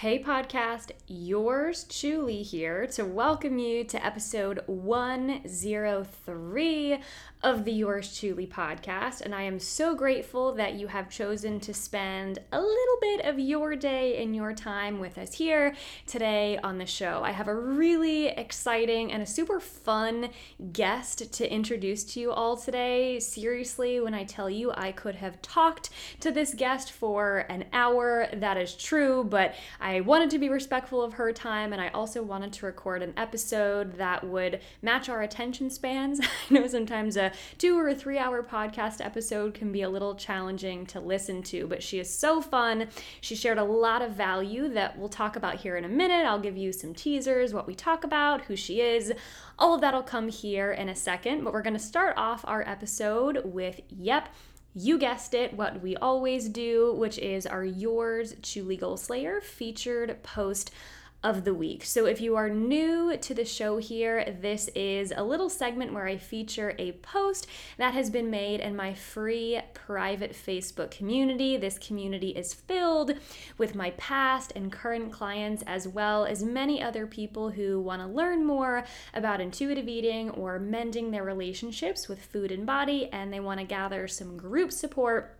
Hey, podcast, yours truly here to welcome you to episode 103 of the Yours Truly podcast. And I am so grateful that you have chosen to spend a little bit of your day and your time with us here today on the show. I have a really exciting and a super fun guest to introduce to you all today. Seriously, when I tell you I could have talked to this guest for an hour, that is true, but I wanted to be respectful of her time and I also wanted to record an episode that would match our attention spans. I know sometimes a two or a three hour podcast episode can be a little challenging to listen to, but she is so fun. She shared a lot of value that we'll talk about here in a minute. I'll give you some teasers, what we talk about, who she is. All of that'll come here in a second, but we're going to start off our episode with Yep. You guessed it, what we always do, which is our Yours Truly Goal Slayer featured post of the week. So, if you are new to the show here, this is a little segment where I feature a post that has been made in my free private Facebook community. This community is filled with my past and current clients, as well as many other people who want to learn more about intuitive eating or mending their relationships with food and body, and they want to gather some group support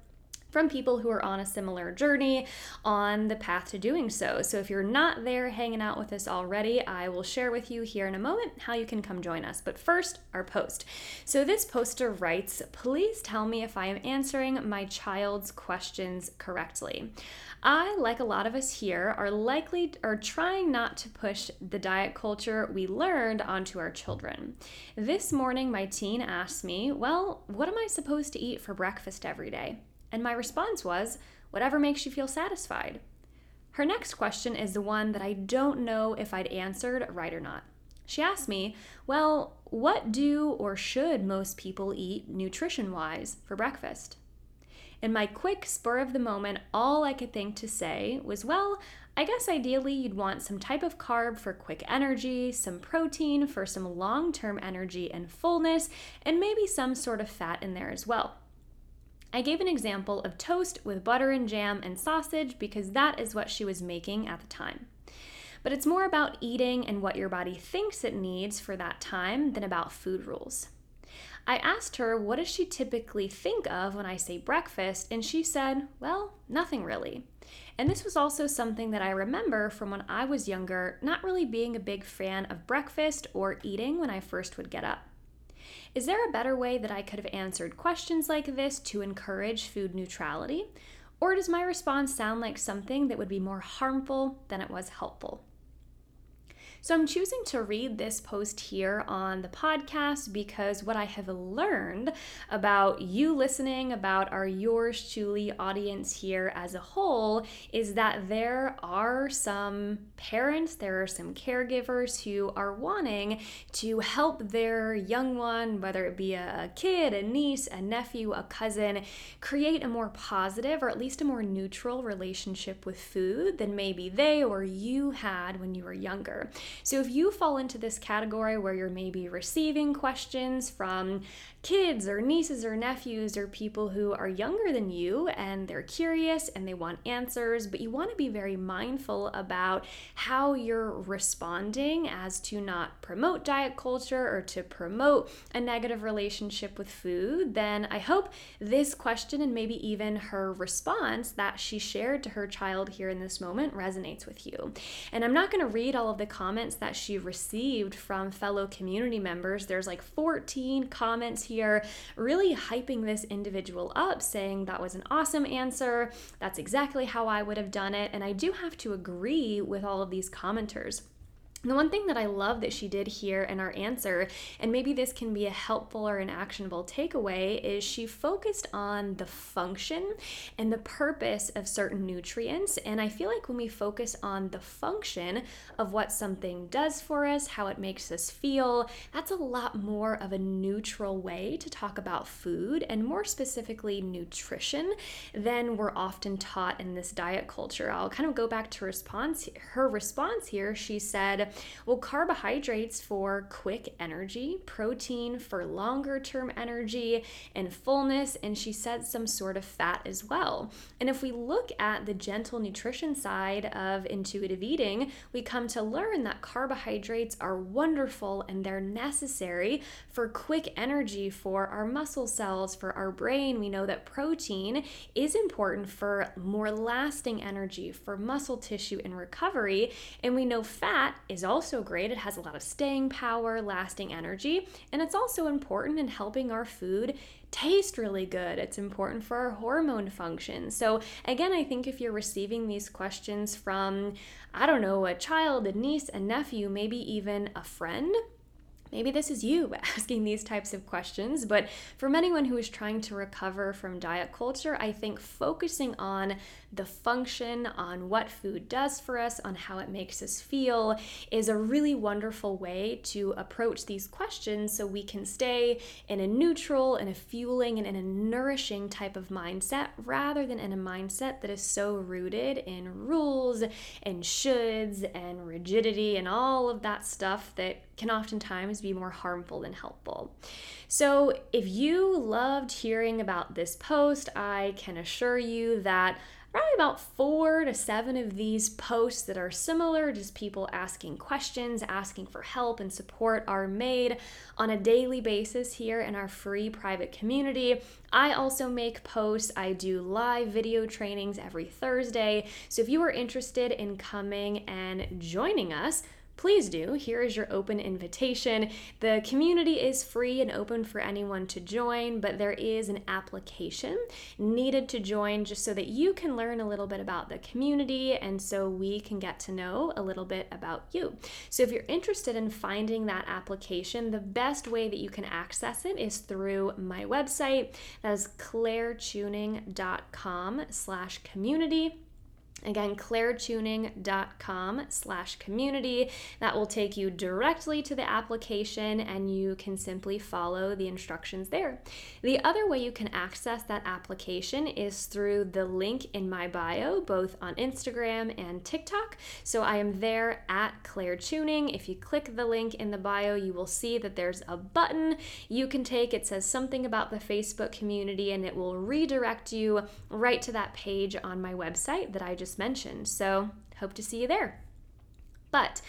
from people who are on a similar journey on the path to doing so. So, if you're not there hanging out with us already, I will share with you here in a moment how you can come join us. But first, our post. So, this poster writes Please tell me if I am answering my child's questions correctly. I, like a lot of us here, are likely are trying not to push the diet culture we learned onto our children. This morning, my teen asked me, Well, what am I supposed to eat for breakfast every day? And my response was, whatever makes you feel satisfied. Her next question is the one that I don't know if I'd answered right or not. She asked me, Well, what do or should most people eat nutrition wise for breakfast? In my quick spur of the moment, all I could think to say was, Well, I guess ideally you'd want some type of carb for quick energy, some protein for some long term energy and fullness, and maybe some sort of fat in there as well. I gave an example of toast with butter and jam and sausage because that is what she was making at the time. But it's more about eating and what your body thinks it needs for that time than about food rules. I asked her, what does she typically think of when I say breakfast? And she said, well, nothing really. And this was also something that I remember from when I was younger, not really being a big fan of breakfast or eating when I first would get up. Is there a better way that I could have answered questions like this to encourage food neutrality? Or does my response sound like something that would be more harmful than it was helpful? So I'm choosing to read this post here on the podcast because what I have learned about you listening, about our yours truly audience here as a whole, is that there are some parents, there are some caregivers who are wanting to help their young one, whether it be a kid, a niece, a nephew, a cousin, create a more positive or at least a more neutral relationship with food than maybe they or you had when you were younger. So if you fall into this category where you're maybe receiving questions from kids or nieces or nephews or people who are younger than you and they're curious and they want answers, but you want to be very mindful about how you're responding as to not promote diet culture or to promote a negative relationship with food, then I hope this question and maybe even her response that she shared to her child here in this moment resonates with you. And I'm not going to read all of the comments that she received from fellow community members. There's like 14 comments here, really hyping this individual up, saying that was an awesome answer. That's exactly how I would have done it. And I do have to agree with all of these commenters. The one thing that I love that she did here in our answer, and maybe this can be a helpful or an actionable takeaway, is she focused on the function and the purpose of certain nutrients. And I feel like when we focus on the function of what something does for us, how it makes us feel, that's a lot more of a neutral way to talk about food and more specifically nutrition than we're often taught in this diet culture. I'll kind of go back to response her response here. She said, Well, carbohydrates for quick energy, protein for longer term energy and fullness, and she said some sort of fat as well. And if we look at the gentle nutrition side of intuitive eating, we come to learn that carbohydrates are wonderful and they're necessary for quick energy for our muscle cells, for our brain. We know that protein is important for more lasting energy, for muscle tissue and recovery. And we know fat is also great. It has a lot of staying power, lasting energy, and it's also important in helping our food taste really good. It's important for our hormone function. So, again, I think if you're receiving these questions from, I don't know, a child, a niece, a nephew, maybe even a friend, Maybe this is you asking these types of questions, but from anyone who is trying to recover from diet culture, I think focusing on the function, on what food does for us, on how it makes us feel, is a really wonderful way to approach these questions so we can stay in a neutral and a fueling and in a nourishing type of mindset rather than in a mindset that is so rooted in rules and shoulds and rigidity and all of that stuff that can oftentimes be more harmful than helpful. So, if you loved hearing about this post, I can assure you that probably about four to seven of these posts that are similar, just people asking questions, asking for help and support, are made on a daily basis here in our free private community. I also make posts, I do live video trainings every Thursday. So if you are interested in coming and joining us, please do. Here is your open invitation. The community is free and open for anyone to join, but there is an application needed to join just so that you can learn a little bit about the community and so we can get to know a little bit about you. So if you're interested in finding that application, the best way that you can access it is through my website. That is clairetuning.com slash community. Again, clairetuning.com slash community. That will take you directly to the application and you can simply follow the instructions there. The other way you can access that application is through the link in my bio, both on Instagram and TikTok. So I am there at Claire Tuning. If you click the link in the bio, you will see that there's a button you can take. It says something about the Facebook community and it will redirect you right to that page on my website that I just just mentioned. So, hope to see you there. But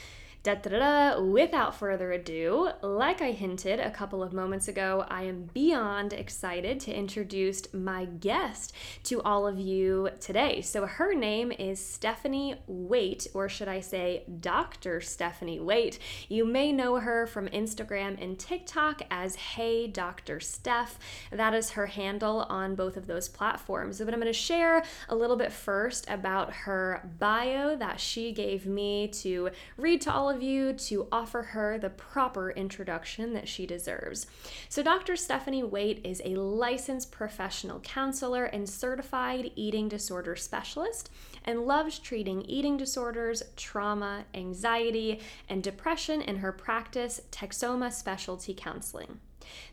Da, da, da, Without further ado, like I hinted a couple of moments ago, I am beyond excited to introduce my guest to all of you today. So, her name is Stephanie Waitt, or should I say, Dr. Stephanie Waitt. You may know her from Instagram and TikTok as Hey Dr. Steph. That is her handle on both of those platforms. But I'm going to share a little bit first about her bio that she gave me to read to all of you to offer her the proper introduction that she deserves. So, Dr. Stephanie Waitt is a licensed professional counselor and certified eating disorder specialist and loves treating eating disorders, trauma, anxiety, and depression in her practice, Texoma Specialty Counseling.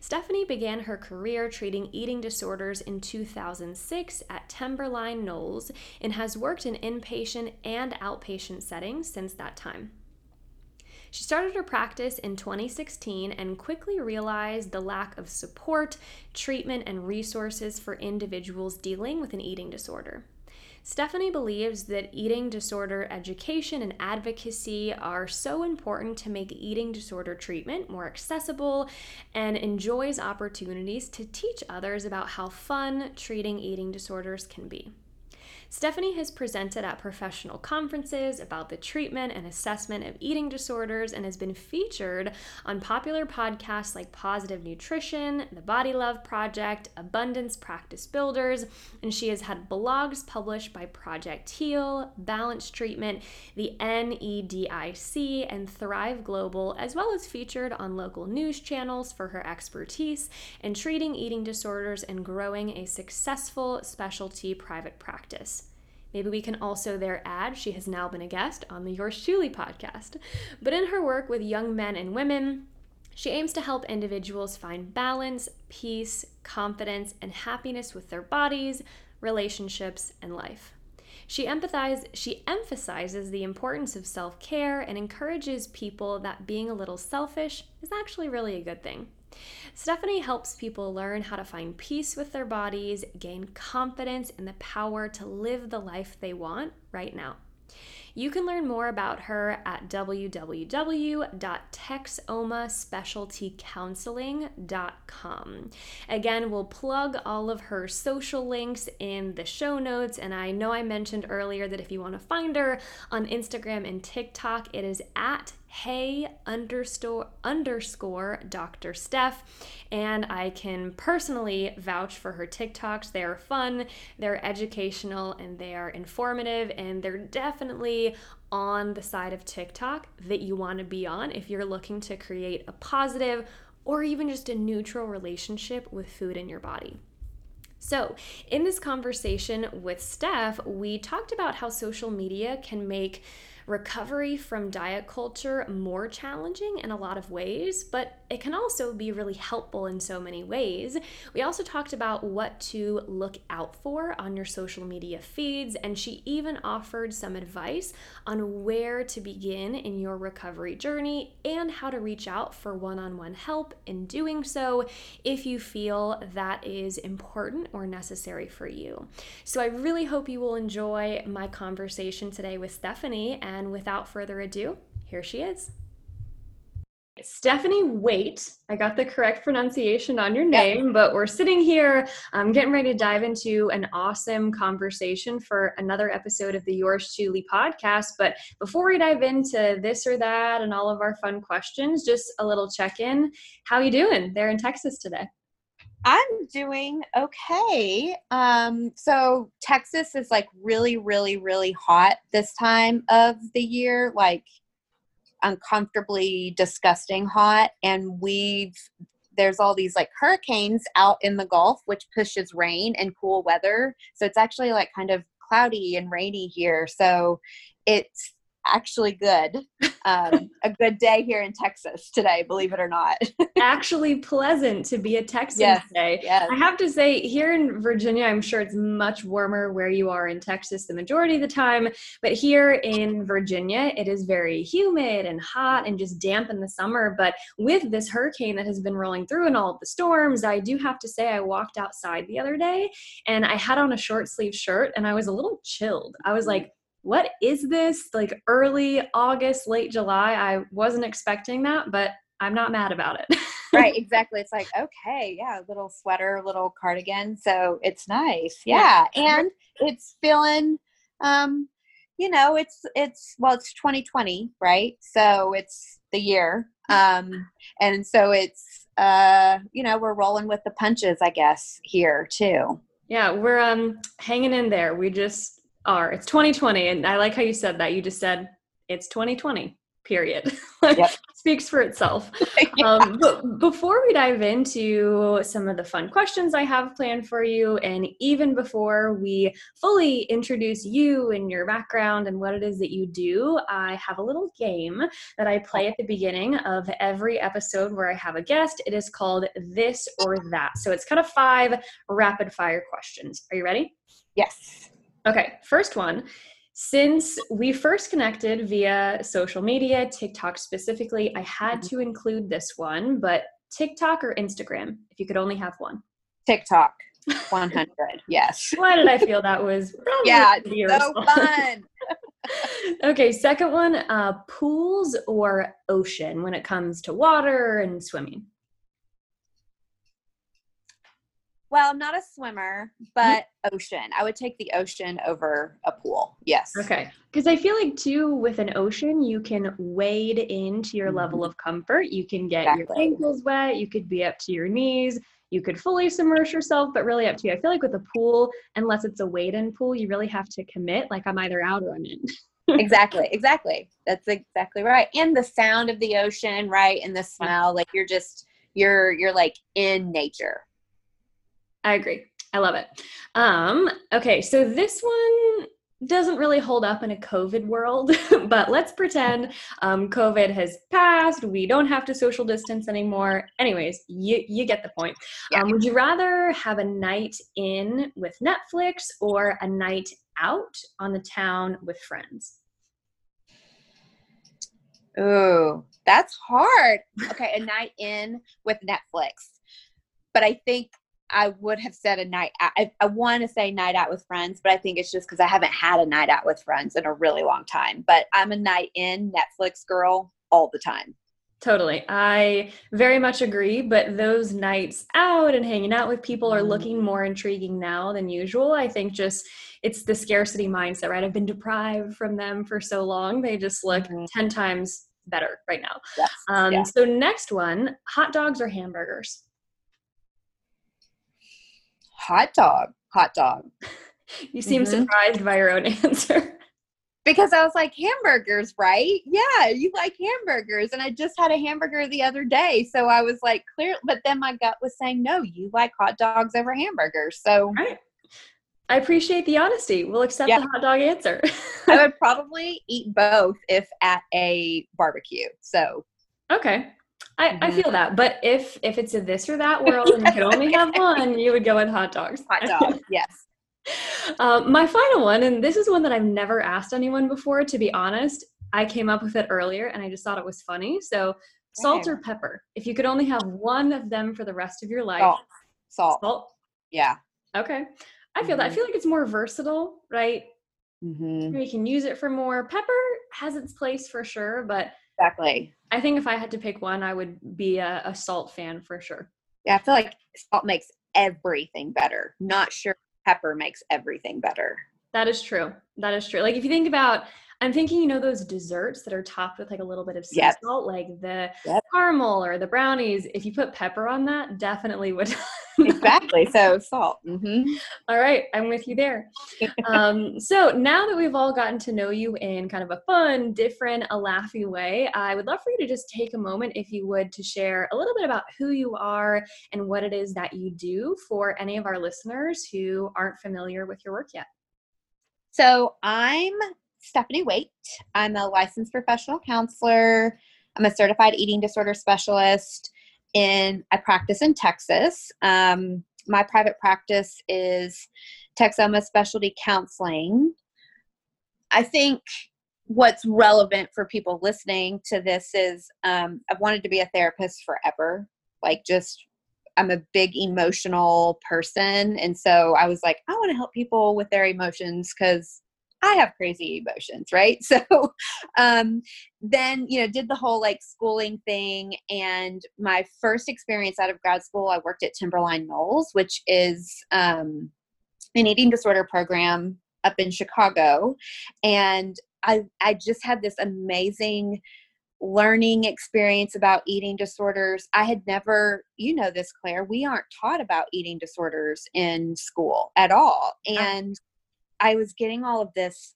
Stephanie began her career treating eating disorders in 2006 at Timberline Knolls and has worked in inpatient and outpatient settings since that time. She started her practice in 2016 and quickly realized the lack of support, treatment, and resources for individuals dealing with an eating disorder. Stephanie believes that eating disorder education and advocacy are so important to make eating disorder treatment more accessible and enjoys opportunities to teach others about how fun treating eating disorders can be. Stephanie has presented at professional conferences about the treatment and assessment of eating disorders and has been featured on popular podcasts like Positive Nutrition, The Body Love Project, Abundance Practice Builders, and she has had blogs published by Project Heal, Balance Treatment, the NEDIC, and Thrive Global, as well as featured on local news channels for her expertise in treating eating disorders and growing a successful specialty private practice. Maybe we can also there add she has now been a guest on the Yours Truly podcast. But in her work with young men and women, she aims to help individuals find balance, peace, confidence, and happiness with their bodies, relationships, and life. She, she emphasizes the importance of self care and encourages people that being a little selfish is actually really a good thing. Stephanie helps people learn how to find peace with their bodies, gain confidence, and the power to live the life they want right now. You can learn more about her at www.texomaspecialtycounseling.com. Again, we'll plug all of her social links in the show notes. And I know I mentioned earlier that if you want to find her on Instagram and TikTok, it is at hey underscore underscore Dr. Steph. And I can personally vouch for her TikToks. They are fun, they're educational, and they are informative, and they're definitely on the side of TikTok that you want to be on if you're looking to create a positive or even just a neutral relationship with food in your body. So, in this conversation with Steph, we talked about how social media can make recovery from diet culture more challenging in a lot of ways, but it can also be really helpful in so many ways. We also talked about what to look out for on your social media feeds, and she even offered some advice on where to begin in your recovery journey and how to reach out for one on one help in doing so if you feel that is important or necessary for you. So I really hope you will enjoy my conversation today with Stephanie and and without further ado, here she is. Stephanie Waitt. I got the correct pronunciation on your name, yep. but we're sitting here um, getting ready to dive into an awesome conversation for another episode of the Yours Truly podcast. But before we dive into this or that and all of our fun questions, just a little check in. How are you doing there in Texas today? I'm doing okay. Um, so Texas is like really, really, really hot this time of the year, like uncomfortably disgusting hot. And we've there's all these like hurricanes out in the Gulf, which pushes rain and cool weather. So it's actually like kind of cloudy and rainy here. So it's actually good. Um, a good day here in Texas today, believe it or not. actually pleasant to be a Texan yes, today. Yes. I have to say, here in Virginia, I'm sure it's much warmer where you are in Texas the majority of the time. But here in Virginia, it is very humid and hot and just damp in the summer. But with this hurricane that has been rolling through and all of the storms, I do have to say, I walked outside the other day and I had on a short sleeve shirt and I was a little chilled. I was like, what is this? Like early August, late July. I wasn't expecting that, but I'm not mad about it. right, exactly. It's like, okay, yeah, little sweater, little cardigan. So it's nice. Yeah. yeah. And it's feeling um, you know, it's it's well, it's 2020, right? So it's the year. Um, and so it's uh, you know, we're rolling with the punches, I guess, here too. Yeah, we're um hanging in there. We just are. It's 2020. And I like how you said that. You just said it's 2020, period. yep. Speaks for itself. yeah. um, but before we dive into some of the fun questions I have planned for you, and even before we fully introduce you and your background and what it is that you do, I have a little game that I play at the beginning of every episode where I have a guest. It is called This or That. So it's kind of five rapid fire questions. Are you ready? Yes. Okay, first one. Since we first connected via social media, TikTok specifically, I had mm-hmm. to include this one, but TikTok or Instagram, if you could only have one? TikTok. 100 yes why did i feel that was yeah so fun okay second one uh pools or ocean when it comes to water and swimming Well, I'm not a swimmer, but ocean. I would take the ocean over a pool. Yes. Okay. Because I feel like too with an ocean, you can wade into your mm-hmm. level of comfort. You can get exactly. your ankles wet. You could be up to your knees. You could fully submerge yourself, but really up to you. I feel like with a pool, unless it's a wade in pool, you really have to commit. Like I'm either out or I'm in. exactly. Exactly. That's exactly right. And the sound of the ocean, right? And the smell, like you're just you're you're like in nature I agree. I love it. Um, okay, so this one doesn't really hold up in a COVID world, but let's pretend um, COVID has passed. We don't have to social distance anymore. Anyways, you, you get the point. Yeah. Um, would you rather have a night in with Netflix or a night out on the town with friends? Ooh, that's hard. Okay, a night in with Netflix. But I think I would have said a night out. I, I want to say night out with friends, but I think it's just because I haven't had a night out with friends in a really long time. But I'm a night in Netflix girl all the time. Totally. I very much agree, but those nights out and hanging out with people are mm-hmm. looking more intriguing now than usual. I think just it's the scarcity mindset, right? I've been deprived from them for so long. They just look mm-hmm. 10 times better right now. Yes. Um, yeah. So, next one hot dogs or hamburgers? Hot dog. Hot dog. you seem mm-hmm. surprised by your own answer because I was like, hamburgers, right? Yeah, you like hamburgers. And I just had a hamburger the other day. So I was like, clear. But then my gut was saying, no, you like hot dogs over hamburgers. So right. I appreciate the honesty. We'll accept yeah. the hot dog answer. I would probably eat both if at a barbecue. So okay. I, mm-hmm. I feel that. But if if it's a this or that world and you could only have one, you would go with hot dogs. Hot dogs, yes. Uh, my final one, and this is one that I've never asked anyone before, to be honest. I came up with it earlier and I just thought it was funny. So, salt okay. or pepper? If you could only have one of them for the rest of your life, salt. Salt. salt? Yeah. Okay. I feel mm-hmm. that. I mm-hmm. feel like it's more versatile, right? Mm-hmm. You can use it for more. Pepper has its place for sure, but exactly. I think if I had to pick one, I would be a, a salt fan for sure. Yeah, I feel like salt makes everything better. Not sure pepper makes everything better. That is true. That is true. Like if you think about I'm thinking, you know, those desserts that are topped with like a little bit of sea yep. salt, like the yep. caramel or the brownies. If you put pepper on that, definitely would. exactly. So salt. Mm-hmm. All right, I'm with you there. um, so now that we've all gotten to know you in kind of a fun, different, a laughy way, I would love for you to just take a moment, if you would, to share a little bit about who you are and what it is that you do for any of our listeners who aren't familiar with your work yet. So I'm Stephanie Waitt. I'm a licensed professional counselor. I'm a certified eating disorder specialist. In I practice in Texas. Um, my private practice is Texoma Specialty Counseling. I think what's relevant for people listening to this is um, I've wanted to be a therapist forever. Like, just I'm a big emotional person. And so I was like, I want to help people with their emotions because I have crazy emotions, right? So um, then, you know, did the whole like schooling thing. And my first experience out of grad school, I worked at Timberline Knolls, which is um, an eating disorder program up in Chicago. And I, I just had this amazing learning experience about eating disorders. I had never, you know, this, Claire, we aren't taught about eating disorders in school at all. And I was getting all of this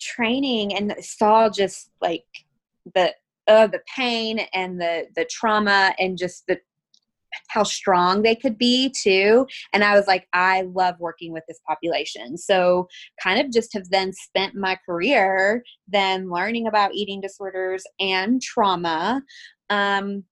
training and saw just like the uh, the pain and the the trauma and just the how strong they could be too. And i was like i love working with this population. So kind of just have then spent my career then learning about eating disorders and trauma. Um,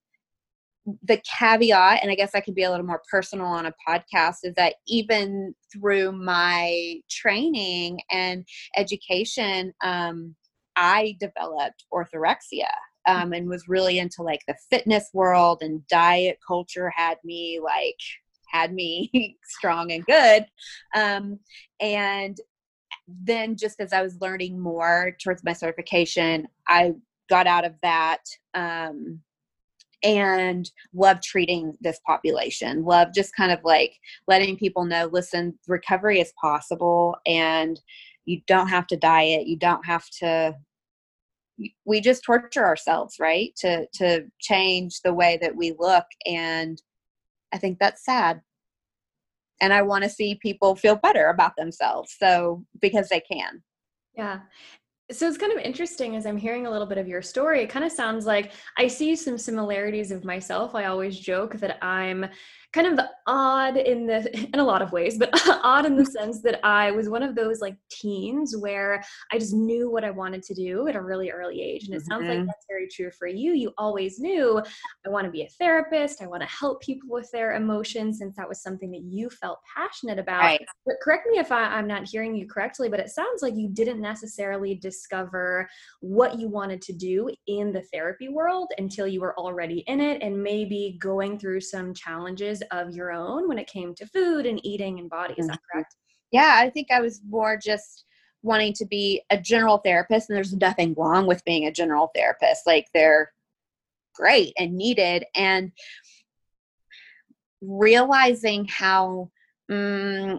the caveat, and I guess I could be a little more personal on a podcast, is that even through my training and education, um, I developed orthorexia um, and was really into like the fitness world and diet culture had me like had me strong and good. Um, and then just as I was learning more towards my certification, I got out of that um, and love treating this population love just kind of like letting people know listen recovery is possible and you don't have to diet you don't have to we just torture ourselves right to to change the way that we look and i think that's sad. And i want to see people feel better about themselves so because they can. Yeah so it's kind of interesting as I'm hearing a little bit of your story. It kind of sounds like I see some similarities of myself. I always joke that I'm kind of odd in the in a lot of ways but odd in the sense that i was one of those like teens where i just knew what i wanted to do at a really early age and it sounds mm-hmm. like that's very true for you you always knew i want to be a therapist i want to help people with their emotions since that was something that you felt passionate about right. but correct me if I, i'm not hearing you correctly but it sounds like you didn't necessarily discover what you wanted to do in the therapy world until you were already in it and maybe going through some challenges of your own when it came to food and eating and body. Is that mm-hmm. correct? Yeah, I think I was more just wanting to be a general therapist, and there's nothing wrong with being a general therapist. Like they're great and needed. And realizing how um,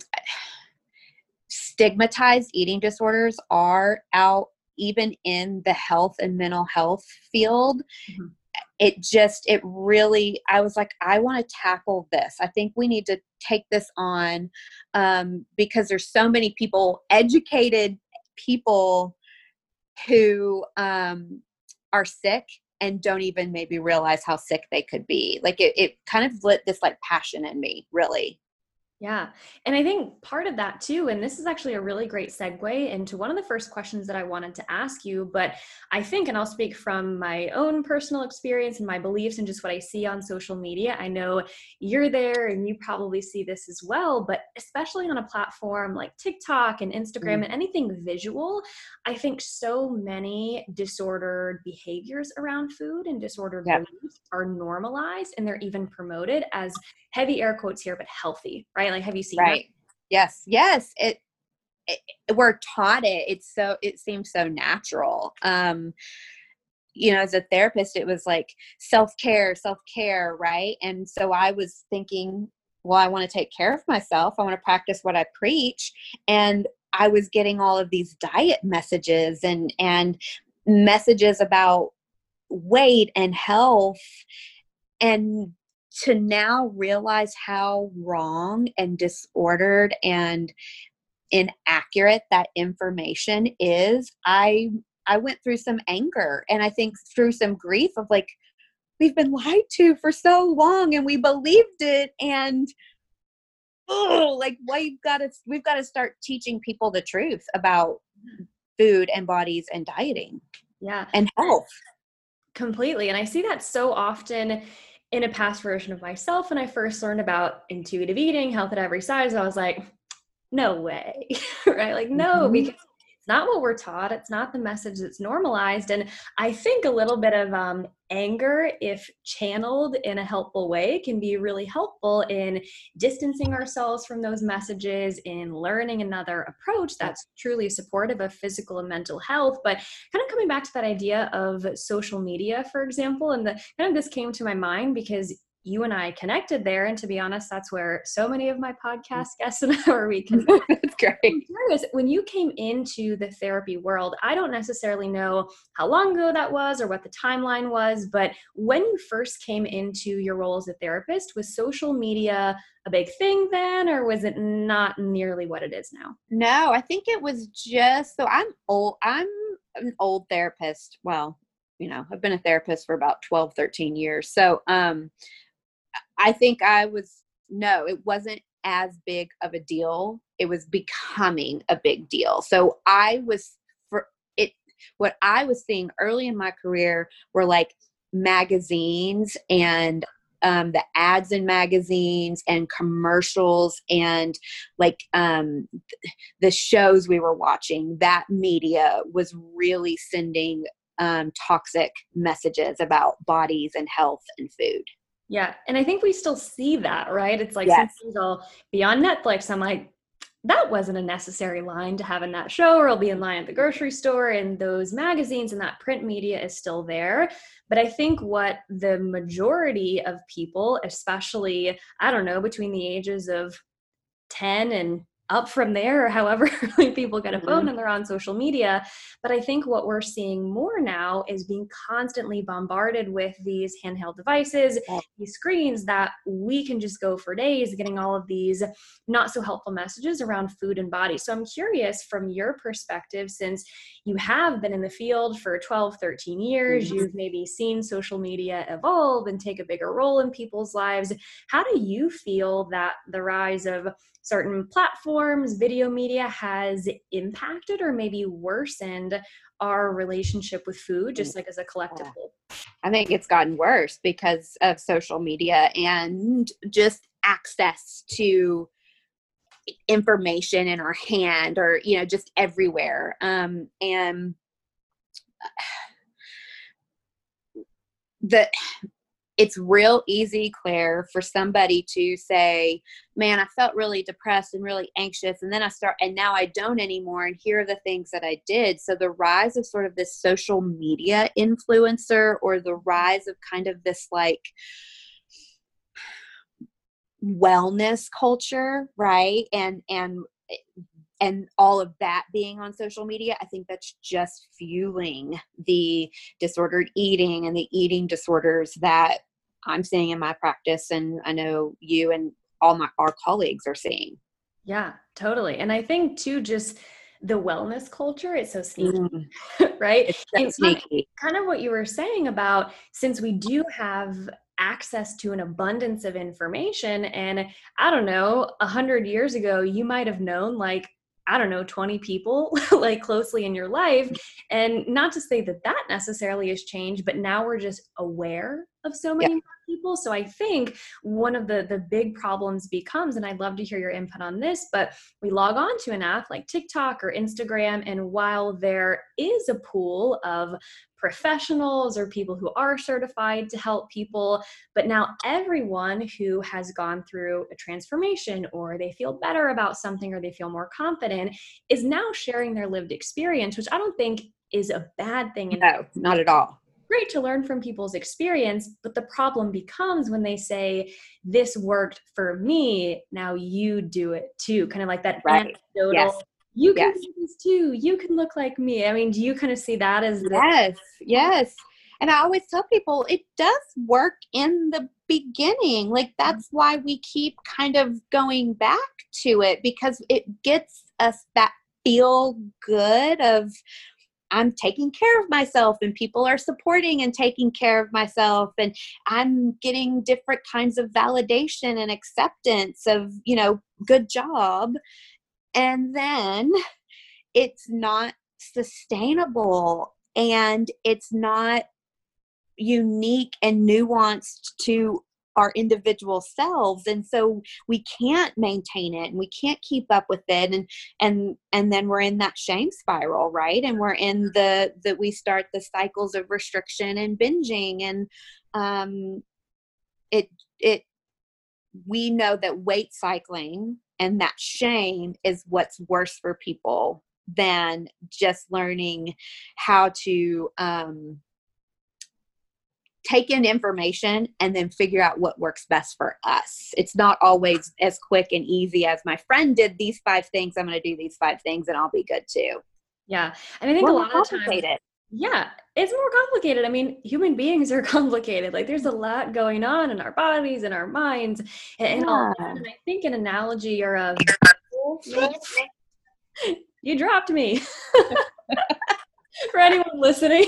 stigmatized eating disorders are out even in the health and mental health field mm-hmm it just it really i was like i want to tackle this. I think we need to take this on um, because there's so many people educated people who um, are sick and don't even maybe realize how sick they could be. Like it, it kind of lit this like passion in me really yeah. And I think part of that too, and this is actually a really great segue into one of the first questions that I wanted to ask you. But I think, and I'll speak from my own personal experience and my beliefs and just what I see on social media. I know you're there and you probably see this as well, but especially on a platform like TikTok and Instagram mm. and anything visual, I think so many disordered behaviors around food and disordered yeah. beliefs are normalized and they're even promoted as heavy air quotes here, but healthy, right? Like, have you seen right? That? Yes, yes. It, it, we're taught it. It's so it seems so natural. Um, you know, as a therapist, it was like self care, self care, right? And so I was thinking, well, I want to take care of myself. I want to practice what I preach, and I was getting all of these diet messages and and messages about weight and health and to now realize how wrong and disordered and inaccurate that information is i i went through some anger and i think through some grief of like we've been lied to for so long and we believed it and oh like why we've got to we've got to start teaching people the truth about food and bodies and dieting yeah. and health. Completely and i see that so often in a past version of myself when I first learned about intuitive eating, health at every size, I was like, no way, right? Like, no, mm-hmm. because it's not what we're taught. It's not the message that's normalized. And I think a little bit of um, anger, if channeled in a helpful way, can be really helpful in distancing ourselves from those messages, in learning another approach that's truly supportive of physical and mental health. But kind of coming back to that idea of social media, for example, and the kind of this came to my mind because you and I connected there. And to be honest, that's where so many of my podcast guests and I are we connected. that's great. Curious, when you came into the therapy world, I don't necessarily know how long ago that was or what the timeline was, but when you first came into your role as a therapist, was social media a big thing then, or was it not nearly what it is now? No, I think it was just so I'm old. I'm an old therapist. Well, you know, I've been a therapist for about 12, 13 years. So, um, I think I was, no, it wasn't as big of a deal. It was becoming a big deal. So I was, for it, what I was seeing early in my career were like magazines and um, the ads in magazines and commercials and like um, the shows we were watching that media was really sending um, toxic messages about bodies and health and food yeah. And I think we still see that, right? It's like yes. sometimes I'll be on Netflix. I'm like, that wasn't a necessary line to have in that show, or I'll be in line at the grocery store, and those magazines and that print media is still there. But I think what the majority of people, especially, I don't know, between the ages of 10 and up from there, however people get a phone mm-hmm. and they're on social media. But I think what we're seeing more now is being constantly bombarded with these handheld devices, these screens that we can just go for days getting all of these not so helpful messages around food and body. So I'm curious from your perspective, since you have been in the field for 12, 13 years, mm-hmm. you've maybe seen social media evolve and take a bigger role in people's lives. How do you feel that the rise of certain platforms, video media has impacted or maybe worsened our relationship with food, just like as a collective whole? I think it's gotten worse because of social media and just access to information in our hand or you know just everywhere. Um and the it's real easy, Claire, for somebody to say, Man, I felt really depressed and really anxious. And then I start, and now I don't anymore. And here are the things that I did. So the rise of sort of this social media influencer or the rise of kind of this like, wellness culture right and and and all of that being on social media, I think that's just fueling the disordered eating and the eating disorders that I'm seeing in my practice, and I know you and all my our colleagues are seeing. Yeah, totally. And I think too, just the wellness culture is so sneaky, mm. right? It's so sneaky. Kind of what you were saying about since we do have access to an abundance of information and i don't know a hundred years ago you might have known like I don't know, 20 people like closely in your life. And not to say that that necessarily has changed, but now we're just aware of so many yeah. people. So I think one of the the big problems becomes, and I'd love to hear your input on this, but we log on to an app like TikTok or Instagram, and while there is a pool of professionals or people who are certified to help people. But now, everyone who has gone through a transformation or they feel better about something or they feel more confident is now sharing their lived experience, which I don't think is a bad thing. No, not at all. Great to learn from people's experience, but the problem becomes when they say, This worked for me, now you do it too. Kind of like that right. anecdotal yes you can yes. do this too. You can look like me. I mean, do you kind of see that as the- yes, yes. And I always tell people it does work in the beginning. Like mm-hmm. that's why we keep kind of going back to it because it gets us that feel good of I'm taking care of myself and people are supporting and taking care of myself and I'm getting different kinds of validation and acceptance of, you know, good job. And then it's not sustainable and it's not unique and nuanced to our individual selves and so we can't maintain it and we can't keep up with it and and and then we're in that shame spiral right? And we're in the that we start the cycles of restriction and binging and um it it we know that weight cycling and that shame is what's worse for people than just learning how to um, take in information and then figure out what works best for us. It's not always as quick and easy as my friend did these five things. I'm going to do these five things and I'll be good too. Yeah. And I think a lot of times, yeah, it's more complicated. I mean, human beings are complicated. Like there's a lot going on in our bodies and our minds and, and all that. And I think an analogy or a you dropped me. For anyone listening.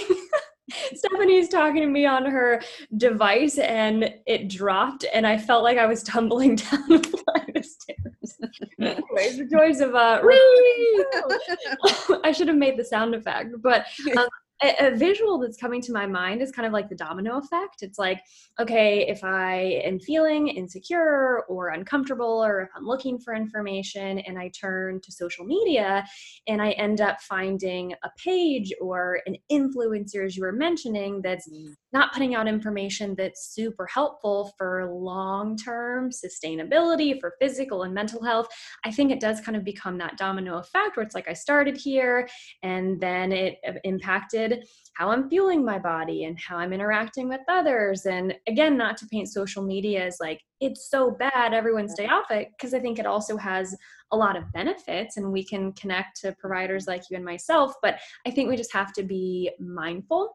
Stephanie's talking to me on her device and it dropped and I felt like I was tumbling down the flight of stairs. Anyways, the joys of uh I should have made the sound effect, but um, a, a, visual that's coming to my mind is kind of like the domino effect. It's like, okay, if I am feeling insecure or uncomfortable, or if I'm looking for information and I turn to social media and I end up finding a page or an influencer, as you were mentioning, that's mm. not putting out information that's super helpful for long term sustainability, for physical and mental health, I think it does kind of become that domino effect where it's like I started here and then it impacted impacted how I'm fueling my body and how I'm interacting with others. And again, not to paint social media as like, it's so bad, everyone stay off it, because I think it also has a lot of benefits and we can connect to providers like you and myself. But I think we just have to be mindful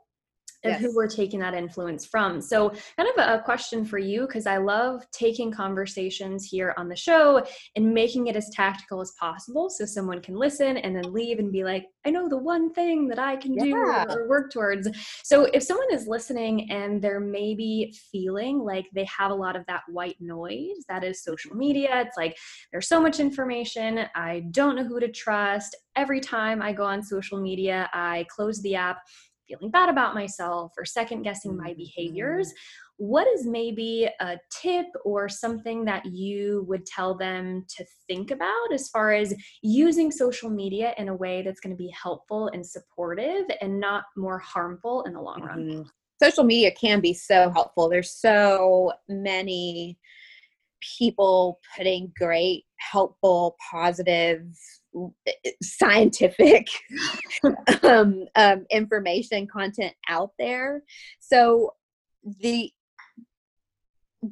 of yes. who we're taking that influence from. So, kind of a, question for you because I love taking conversations here on the show and making it as tactical as possible so someone can listen and then leave and be like, I know the one thing that I can do or work towards. So, if someone is listening and they're maybe feeling like they have a lot of that white noise, that is social mm-hmm. media, it's like there's so much information, I don't know who to trust. Every time I go on social media, I close the app feeling bad about myself or second guessing my behaviors mm-hmm. what is maybe a tip or something that you would tell them to think about as far as using social media in a way that's going to be helpful and supportive and not more harmful in the long run? Mm-hmm. Social media can be so helpful. There's so many people putting great, helpful, positive scientific um, um, information content out there. So the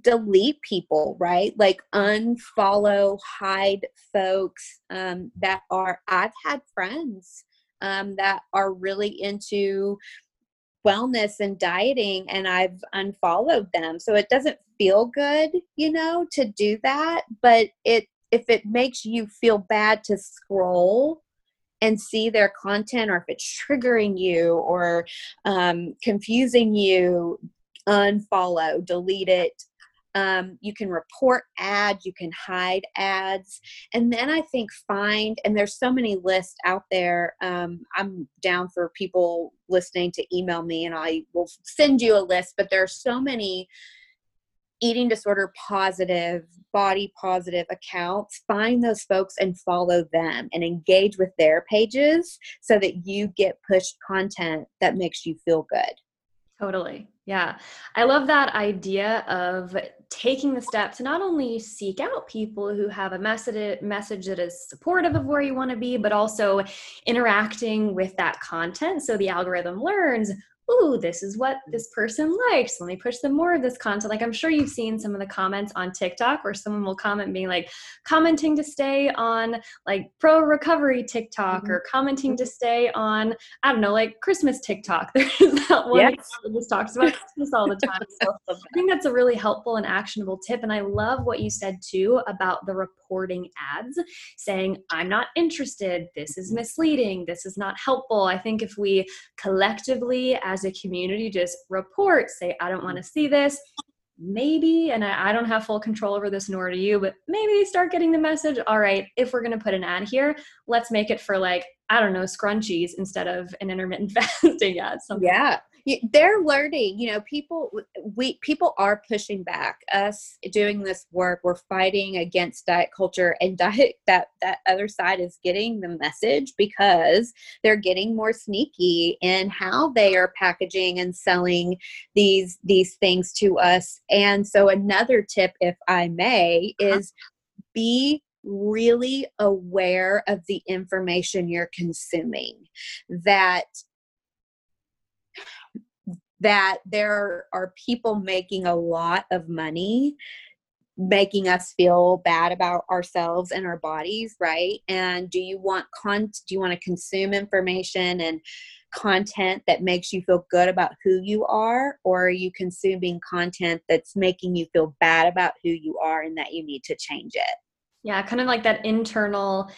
delete people, right? Like unfollow, hide folks um, that are, I've had friends um, that are really into wellness and dieting and I've unfollowed them. So it doesn't feel good, you know, to do that, but it if it makes you feel bad to scroll and see their content or if it's triggering you or um, confusing you unfollow delete it um, you can report ads you can hide ads. And then i think find and there's so many lists out there um, i'm down for people listening to email me and i will send you a list but there are so many eating disorder positive, body positive accounts, find those folks and follow them and engage with their pages so that you get pushed content that makes you feel good. Totally. Yeah. I love that idea of taking the step to not only seek out people who have a message message that is supportive of where you want to be, but also interacting with that content so the algorithm learns ooh, this is what this person likes. Let me push them more of this content. Like I'm sure you've seen some of the comments on TikTok where someone will comment being like commenting to stay on like pro recovery TikTok mm-hmm. or commenting to stay on, I don't know, like Christmas TikTok. There's that one yes. that just talks about Christmas all the time. So I think that's a really helpful and actionable tip. And I love what you said too about the reporting ads saying, I'm not interested. This is misleading. This is not helpful. I think if we collectively as a community just report, say, I don't want to see this. Maybe, and I, I, don't have full control over this, nor do you, but maybe start getting the message. All right, if we're going to put an ad here, let's make it for like, I don't know, scrunchies instead of an intermittent fasting ad. Something. Yeah they're learning you know people we people are pushing back us doing this work we're fighting against diet culture and diet that that other side is getting the message because they're getting more sneaky in how they are packaging and selling these these things to us and so another tip if i may uh-huh. is be really aware of the information you're consuming that that there are people making a lot of money making us feel bad about ourselves and our bodies right? And do you want con do you want to consume information and content that makes you feel good about who you are? Or are you consuming content that's making you feel bad about who you are and that you need to change it? Yeah kind of like that internal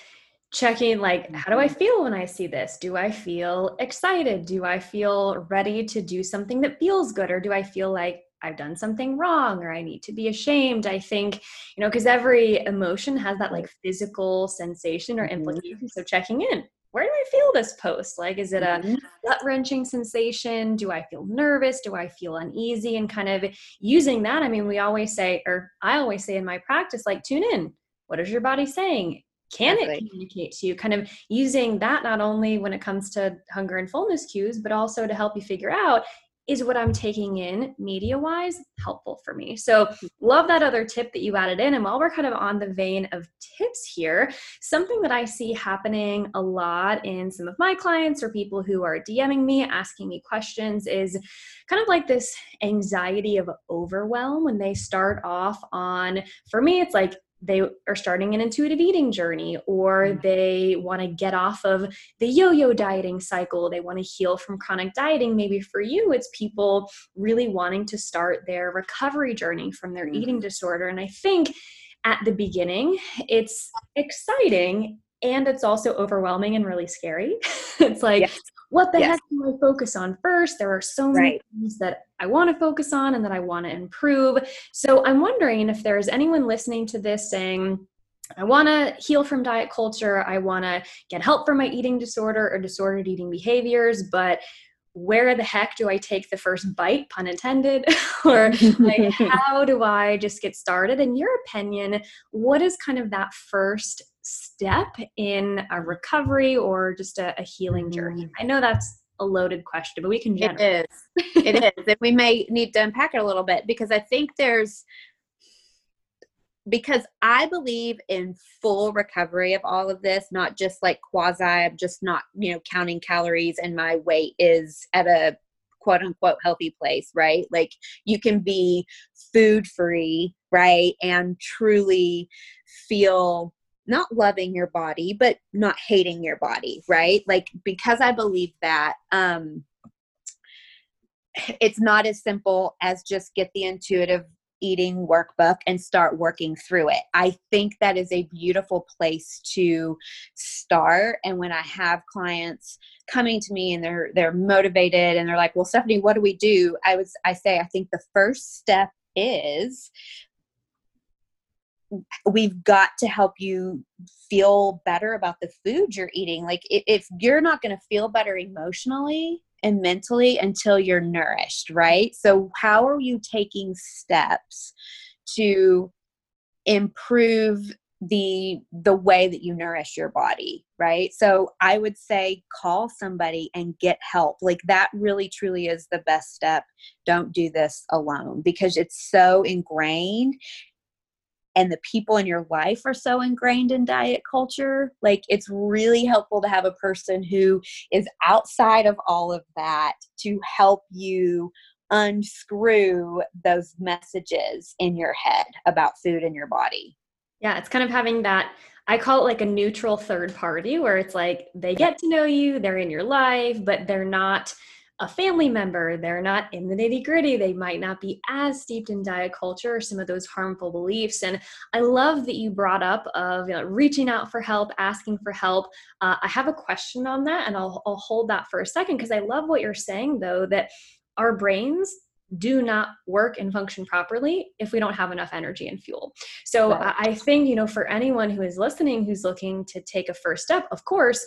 checking like how do i mm-hmm. feel when i see this? Do i feel excited? Do i feel ready to do something that feels good? Or do i feel like i've done something wrong or i need to be ashamed? I think you know because every emotion has that like physical sensation or mm-hmm. implication. So checking in where do i feel this post? Like is it a mm-hmm. gut wrenching sensation? Do i feel nervous? Do i feel uneasy? And kind of using that i mean we always say or i always say in my practice like tune in. What is your body saying can exactly. it communicate to you kind of using that not only when it comes to hunger and fullness cues but also to help you figure out is what I'm taking in media wise helpful for me? So, mm-hmm. love that other tip that you added in. And while we're kind of on the vein of tips here, something that I see happening a lot in some of my clients or people who are DMing me, asking me questions is kind of like this anxiety of overwhelm when they start off on, for me, it's like they are starting an intuitive eating journey or mm. they want to get off of the yo-yo dieting cycle. They want to heal from chronic dieting. Maybe for you it's people really wanting to start their recovery journey from their eating mm-hmm. disorder. And i think at the beginning it's exciting and it's also overwhelming and really scary. It's like yes what the yes. heck do I focus on first? There are so many right. things that I want to focus on and that I want to improve. So I'm wondering if there's anyone listening to this saying, I want to heal from diet culture. I want to get help for my eating disorder or disordered eating behaviors, but where the heck do I take the first bite, pun intended? or like, how do I just get started? In your opinion, what is kind of that first step in a recovery or just a, a healing journey? Mm. I know that's a loaded question, but we can. Generate. It is. it is. And we may need to unpack it a little bit because I think there's because I believe in full recovery of all of this, not just like quasi, I'm just not, you know, counting calories and my weight is at a quote unquote healthy place, right? Like you can be food free, right? And truly feel not loving your body but not hating your body right like because i believe that um it's not as simple as just get the intuitive eating workbook and start working through it. I think that is a beautiful place to start and when I have clients coming to me and they're they're motivated and they're like, "Well, Stephanie, what do we do?" I was I say I think the first step is we've got to help you feel better about the food you're eating. Like if you're not going to feel better emotionally and mentally until you're nourished, right? So how are you taking steps to improve the the way that you nourish your body right so i would say call somebody and get help like that really truly is the best step don't do this alone because it's so ingrained and the people in your life are so ingrained in diet culture, like it's really helpful to have a person who is outside of all of that to help you unscrew those messages in your head about food in your body. Yeah, it's kind of having that I call it like a neutral third party where it's like they get to know you, they're in your life, but they're not a family member, they're not in the nitty gritty, they might not be as steeped in diet culture or some of those harmful beliefs. And I love that you brought up of you know, reaching out for help, asking for help. Uh, I have a question on that, and I'll, I'll hold that for a second because I love what you're saying though that our brains do not work and function properly if we don't have enough energy and fuel. So right. I think, you know, for anyone who is listening who's looking to take a first step, of course,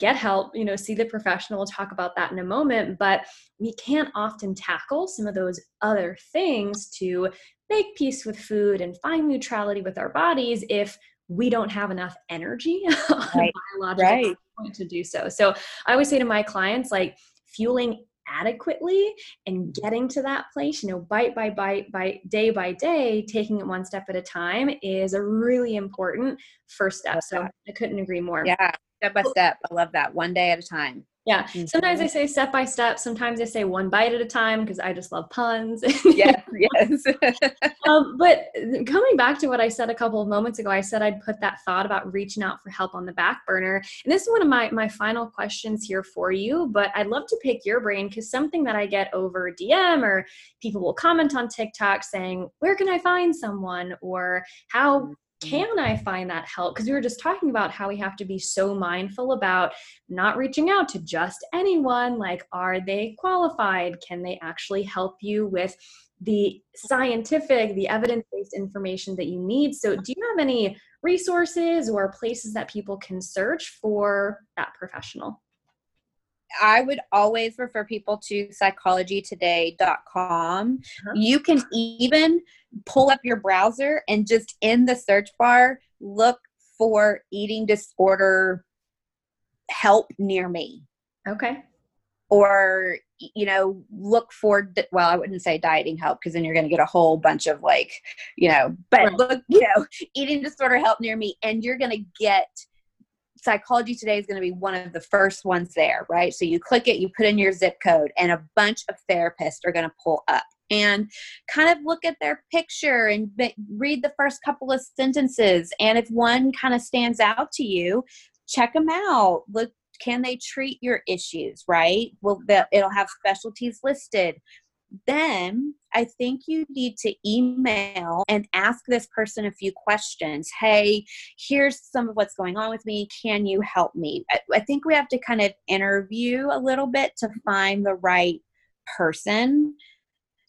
get help, you know, see the professional. We'll talk about that in a moment. But we can't often tackle some of those other things to make peace with food and find neutrality with our bodies if we don't have enough energy right. biological right. to do so. So I always say to my clients, like fueling adequately and getting to that place, you know, bite by bite, by day by day, taking it one step at a time is a really important first step. So I couldn't agree more. Yeah step by step. I love that. One day at a time. Yeah. Sometimes I say step by step. Sometimes I say one bite at a time because I just love puns. yes, yes. um, but coming back to what I said a couple of moments ago, I said I'd put that thought about reaching out for help on the back burner. And this is one of my, my final questions here for you, but I'd love to pick your brain because something that I get over DM or people will comment on TikTok saying, Where can I find someone? or how Mm. can I find that help? Because we were just talking about how we have to be so mindful about not reaching out to just anyone. Like, are they qualified? Can they actually help you with the scientific, the evidence based information that you need? So, do you have any resources or places that people can search for that professional? I would always refer people to psychologytoday.com. Uh-huh. You can even pull up your browser and just in the search bar look for eating disorder help near me. Okay. Or you know look for well i wouldn't say dieting help because then you're going to get a whole bunch of like you know but right. look you know eating disorder help near me and you're going to get psychology today is going to be one of the first ones there right? So you click it you put in your zip code and a bunch of therapists are going to pull up and kind of look at their picture and read the first couple of sentences. And if one kind of stands out to you check them out. Look can they treat your issues right? Well it'll have specialties listed. Then I think you need to email and ask this person a few questions. Hey, here's some of what's going on with me. Can you help me? I, think we have to kind of interview a little bit to find the right person.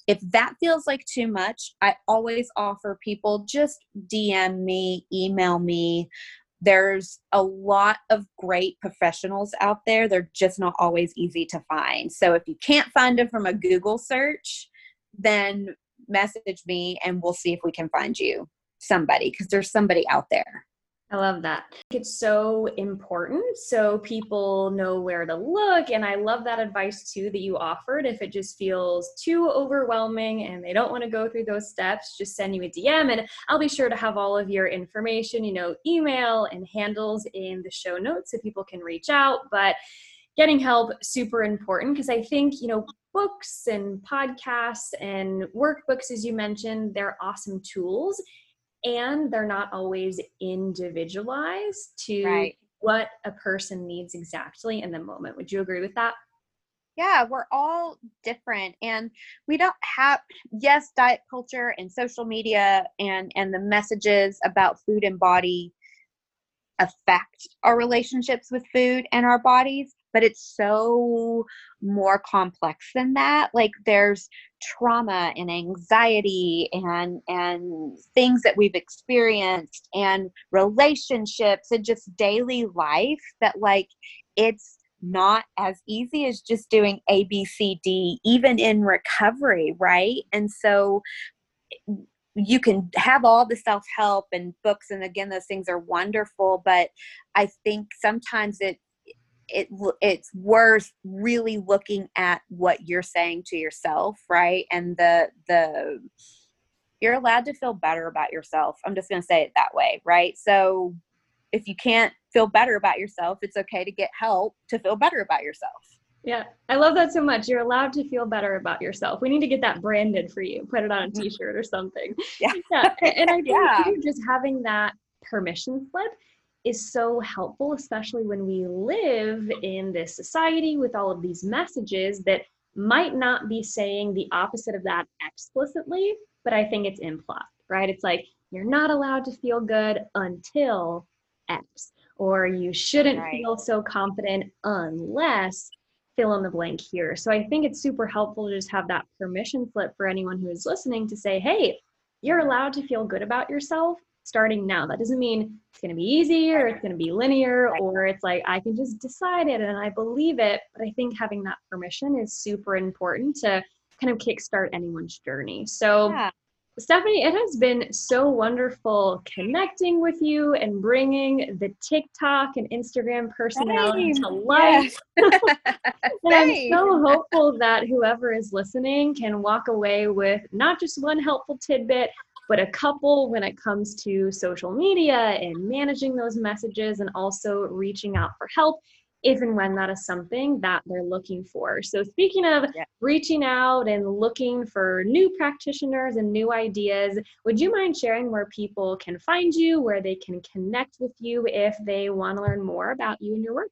If that feels like too much, I always offer people just DM me, email me there's a lot of great professionals out there. They're just not always easy to find. So if you can't find them from a Google search, then message me and we'll see if we can find you somebody because there's somebody out there. I love that. It's so important so people know where to look. And I love that advice too that you offered. If it just feels too overwhelming and they don't want to go through those steps, just send you a DM and I'll be sure to have all of your information, you know, email and handles in the show notes so people can reach out. But getting help super important because I think, you know, books and podcasts and workbooks, as you mentioned, they're awesome tools and they're not always individualized to right. what a person needs exactly in the moment. Would you agree with that? Yeah, we're all different and we don't have yes, diet culture and social media and and the messages about food and body affect our relationships with food and our bodies, but it's so more complex than that. Like there's trauma and anxiety and and things that we've experienced and relationships and just daily life that like it's not as easy as just doing a b c d even in recovery right? And so you can have all the self help and books and again those things are wonderful but i think sometimes it it it's worth really looking at what you're saying to yourself right and the the you're allowed to feel better about yourself i'm just going to say it that way right so if you can't feel better about yourself it's okay to get help to feel better about yourself yeah, I love that so much. You're allowed to feel better about yourself. We need to get that branded for you. Put it on a mm-hmm. t-shirt or something. Yeah. yeah. And I think yeah. just having that permission slip is so helpful, especially when we live in this society with all of these messages that might not be saying the opposite of that explicitly, but I think it's implied, right? It's like you're not allowed to feel good until X, or you shouldn't right. feel so confident unless fill in the blank here. So I think it's super helpful to just have that permission slip for anyone who is listening to say, hey, you're allowed to feel good about yourself starting now. That doesn't mean it's going to be easy or it's going to be linear or it's like I can just decide it and I believe it. But I think having that permission is super important to kind of kickstart anyone's journey. So, yeah. Stephanie, it has been so wonderful connecting with you and bringing the TikTok and Instagram personality to life. Yes. and I'm so hopeful that whoever is listening can walk away with not just one helpful tidbit, but a couple when it comes to social media and managing those messages and also reaching out for help if and when that is something that they're looking for. So, speaking of yeah. reaching out and looking for new practitioners and new ideas, would you mind sharing where people can find you, where they can connect with you if they want to learn more about you and your work?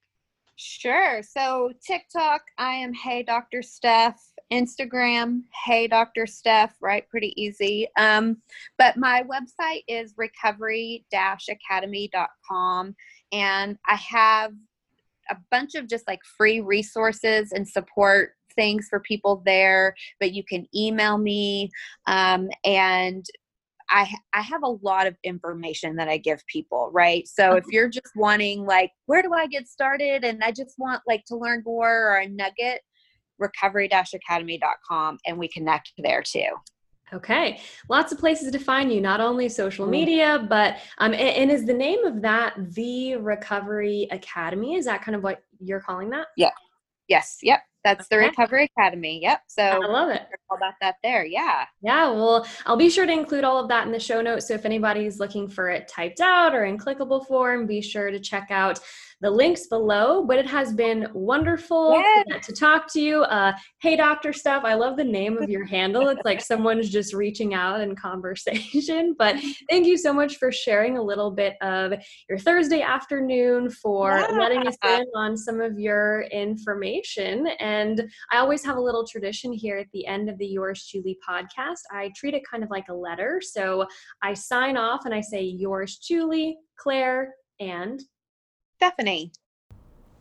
Sure. So, TikTok, I am Hey Dr. Steph. Instagram, hey Dr. Steph, right? Pretty easy. Um, but my website is recovery-academy.com and I have a bunch of just like free resources and support things for people there, but you can email me um, and I I have a lot of information that I give people, right? So if you're just wanting like where do I get started and I just want like to learn more or a nugget, recovery-academy.com and we connect there too. Okay, lots of places to find you, not only social mm-hmm. media, but um, and, and, is the name of that the Recovery Academy? Is that kind of what you're calling that? Yeah. Yes. Yep. That's the Recovery Academy. Yep. So I love it. All about that there. Yeah. Yeah. Well, I'll be sure to include all of that in the show notes. So if anybody's looking for it typed out or in clickable form, be sure to check out the links below. But it has been wonderful yes. to talk to you. Uh, hey, Dr. Steph, I love the name of your handle. It's like someone's just reaching out in conversation. But thank you so much for sharing a little bit of your Thursday afternoon, for yeah. letting us in on some of your information. And I always have a little tradition here at the end of the Yours Chewly podcast. I treat it kind of like a letter. So I sign off and I say, Yours Chewly, Claire, and Stephanie.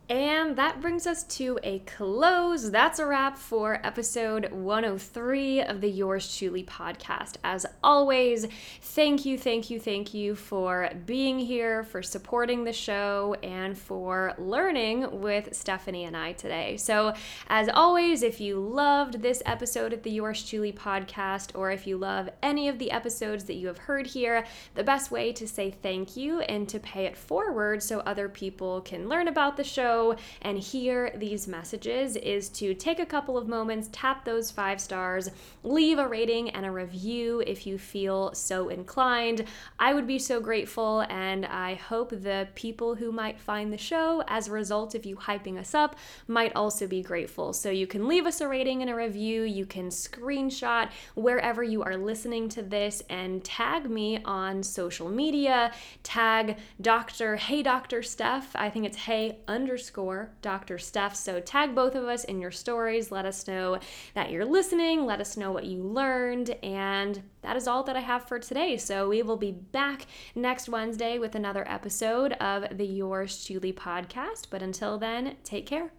And that brings us to a close. That's a wrap for episode 103 of the Yours Chewly podcast. As always, thank you, thank you, thank you for being here, for supporting the show, and for learning with Stephanie and I today. So, as always, if you loved this episode of the Yours Chewly podcast, or if you love any of the episodes that you have heard here, the best way to say thank you and to pay it forward so other people can learn about the show and hear these messages is to take a couple of moments, tap those five stars, leave a rating and a review if you feel so inclined. I would be so grateful, and I hope the people who might find the show as a result of you hyping us up might also be grateful. So you can leave us a rating and a review, you can screenshot wherever you are listening to this and tag me on social media, tag Dr. Hey Dr. Steph. I think it's hey underscore underscore Dr. Steph. So tag both of us in your stories. Let us know that you're listening. Let us know what you learned. And that is all that I have for today. So we will be back next Wednesday with another episode of the Yours Chewly podcast. But until then, take care.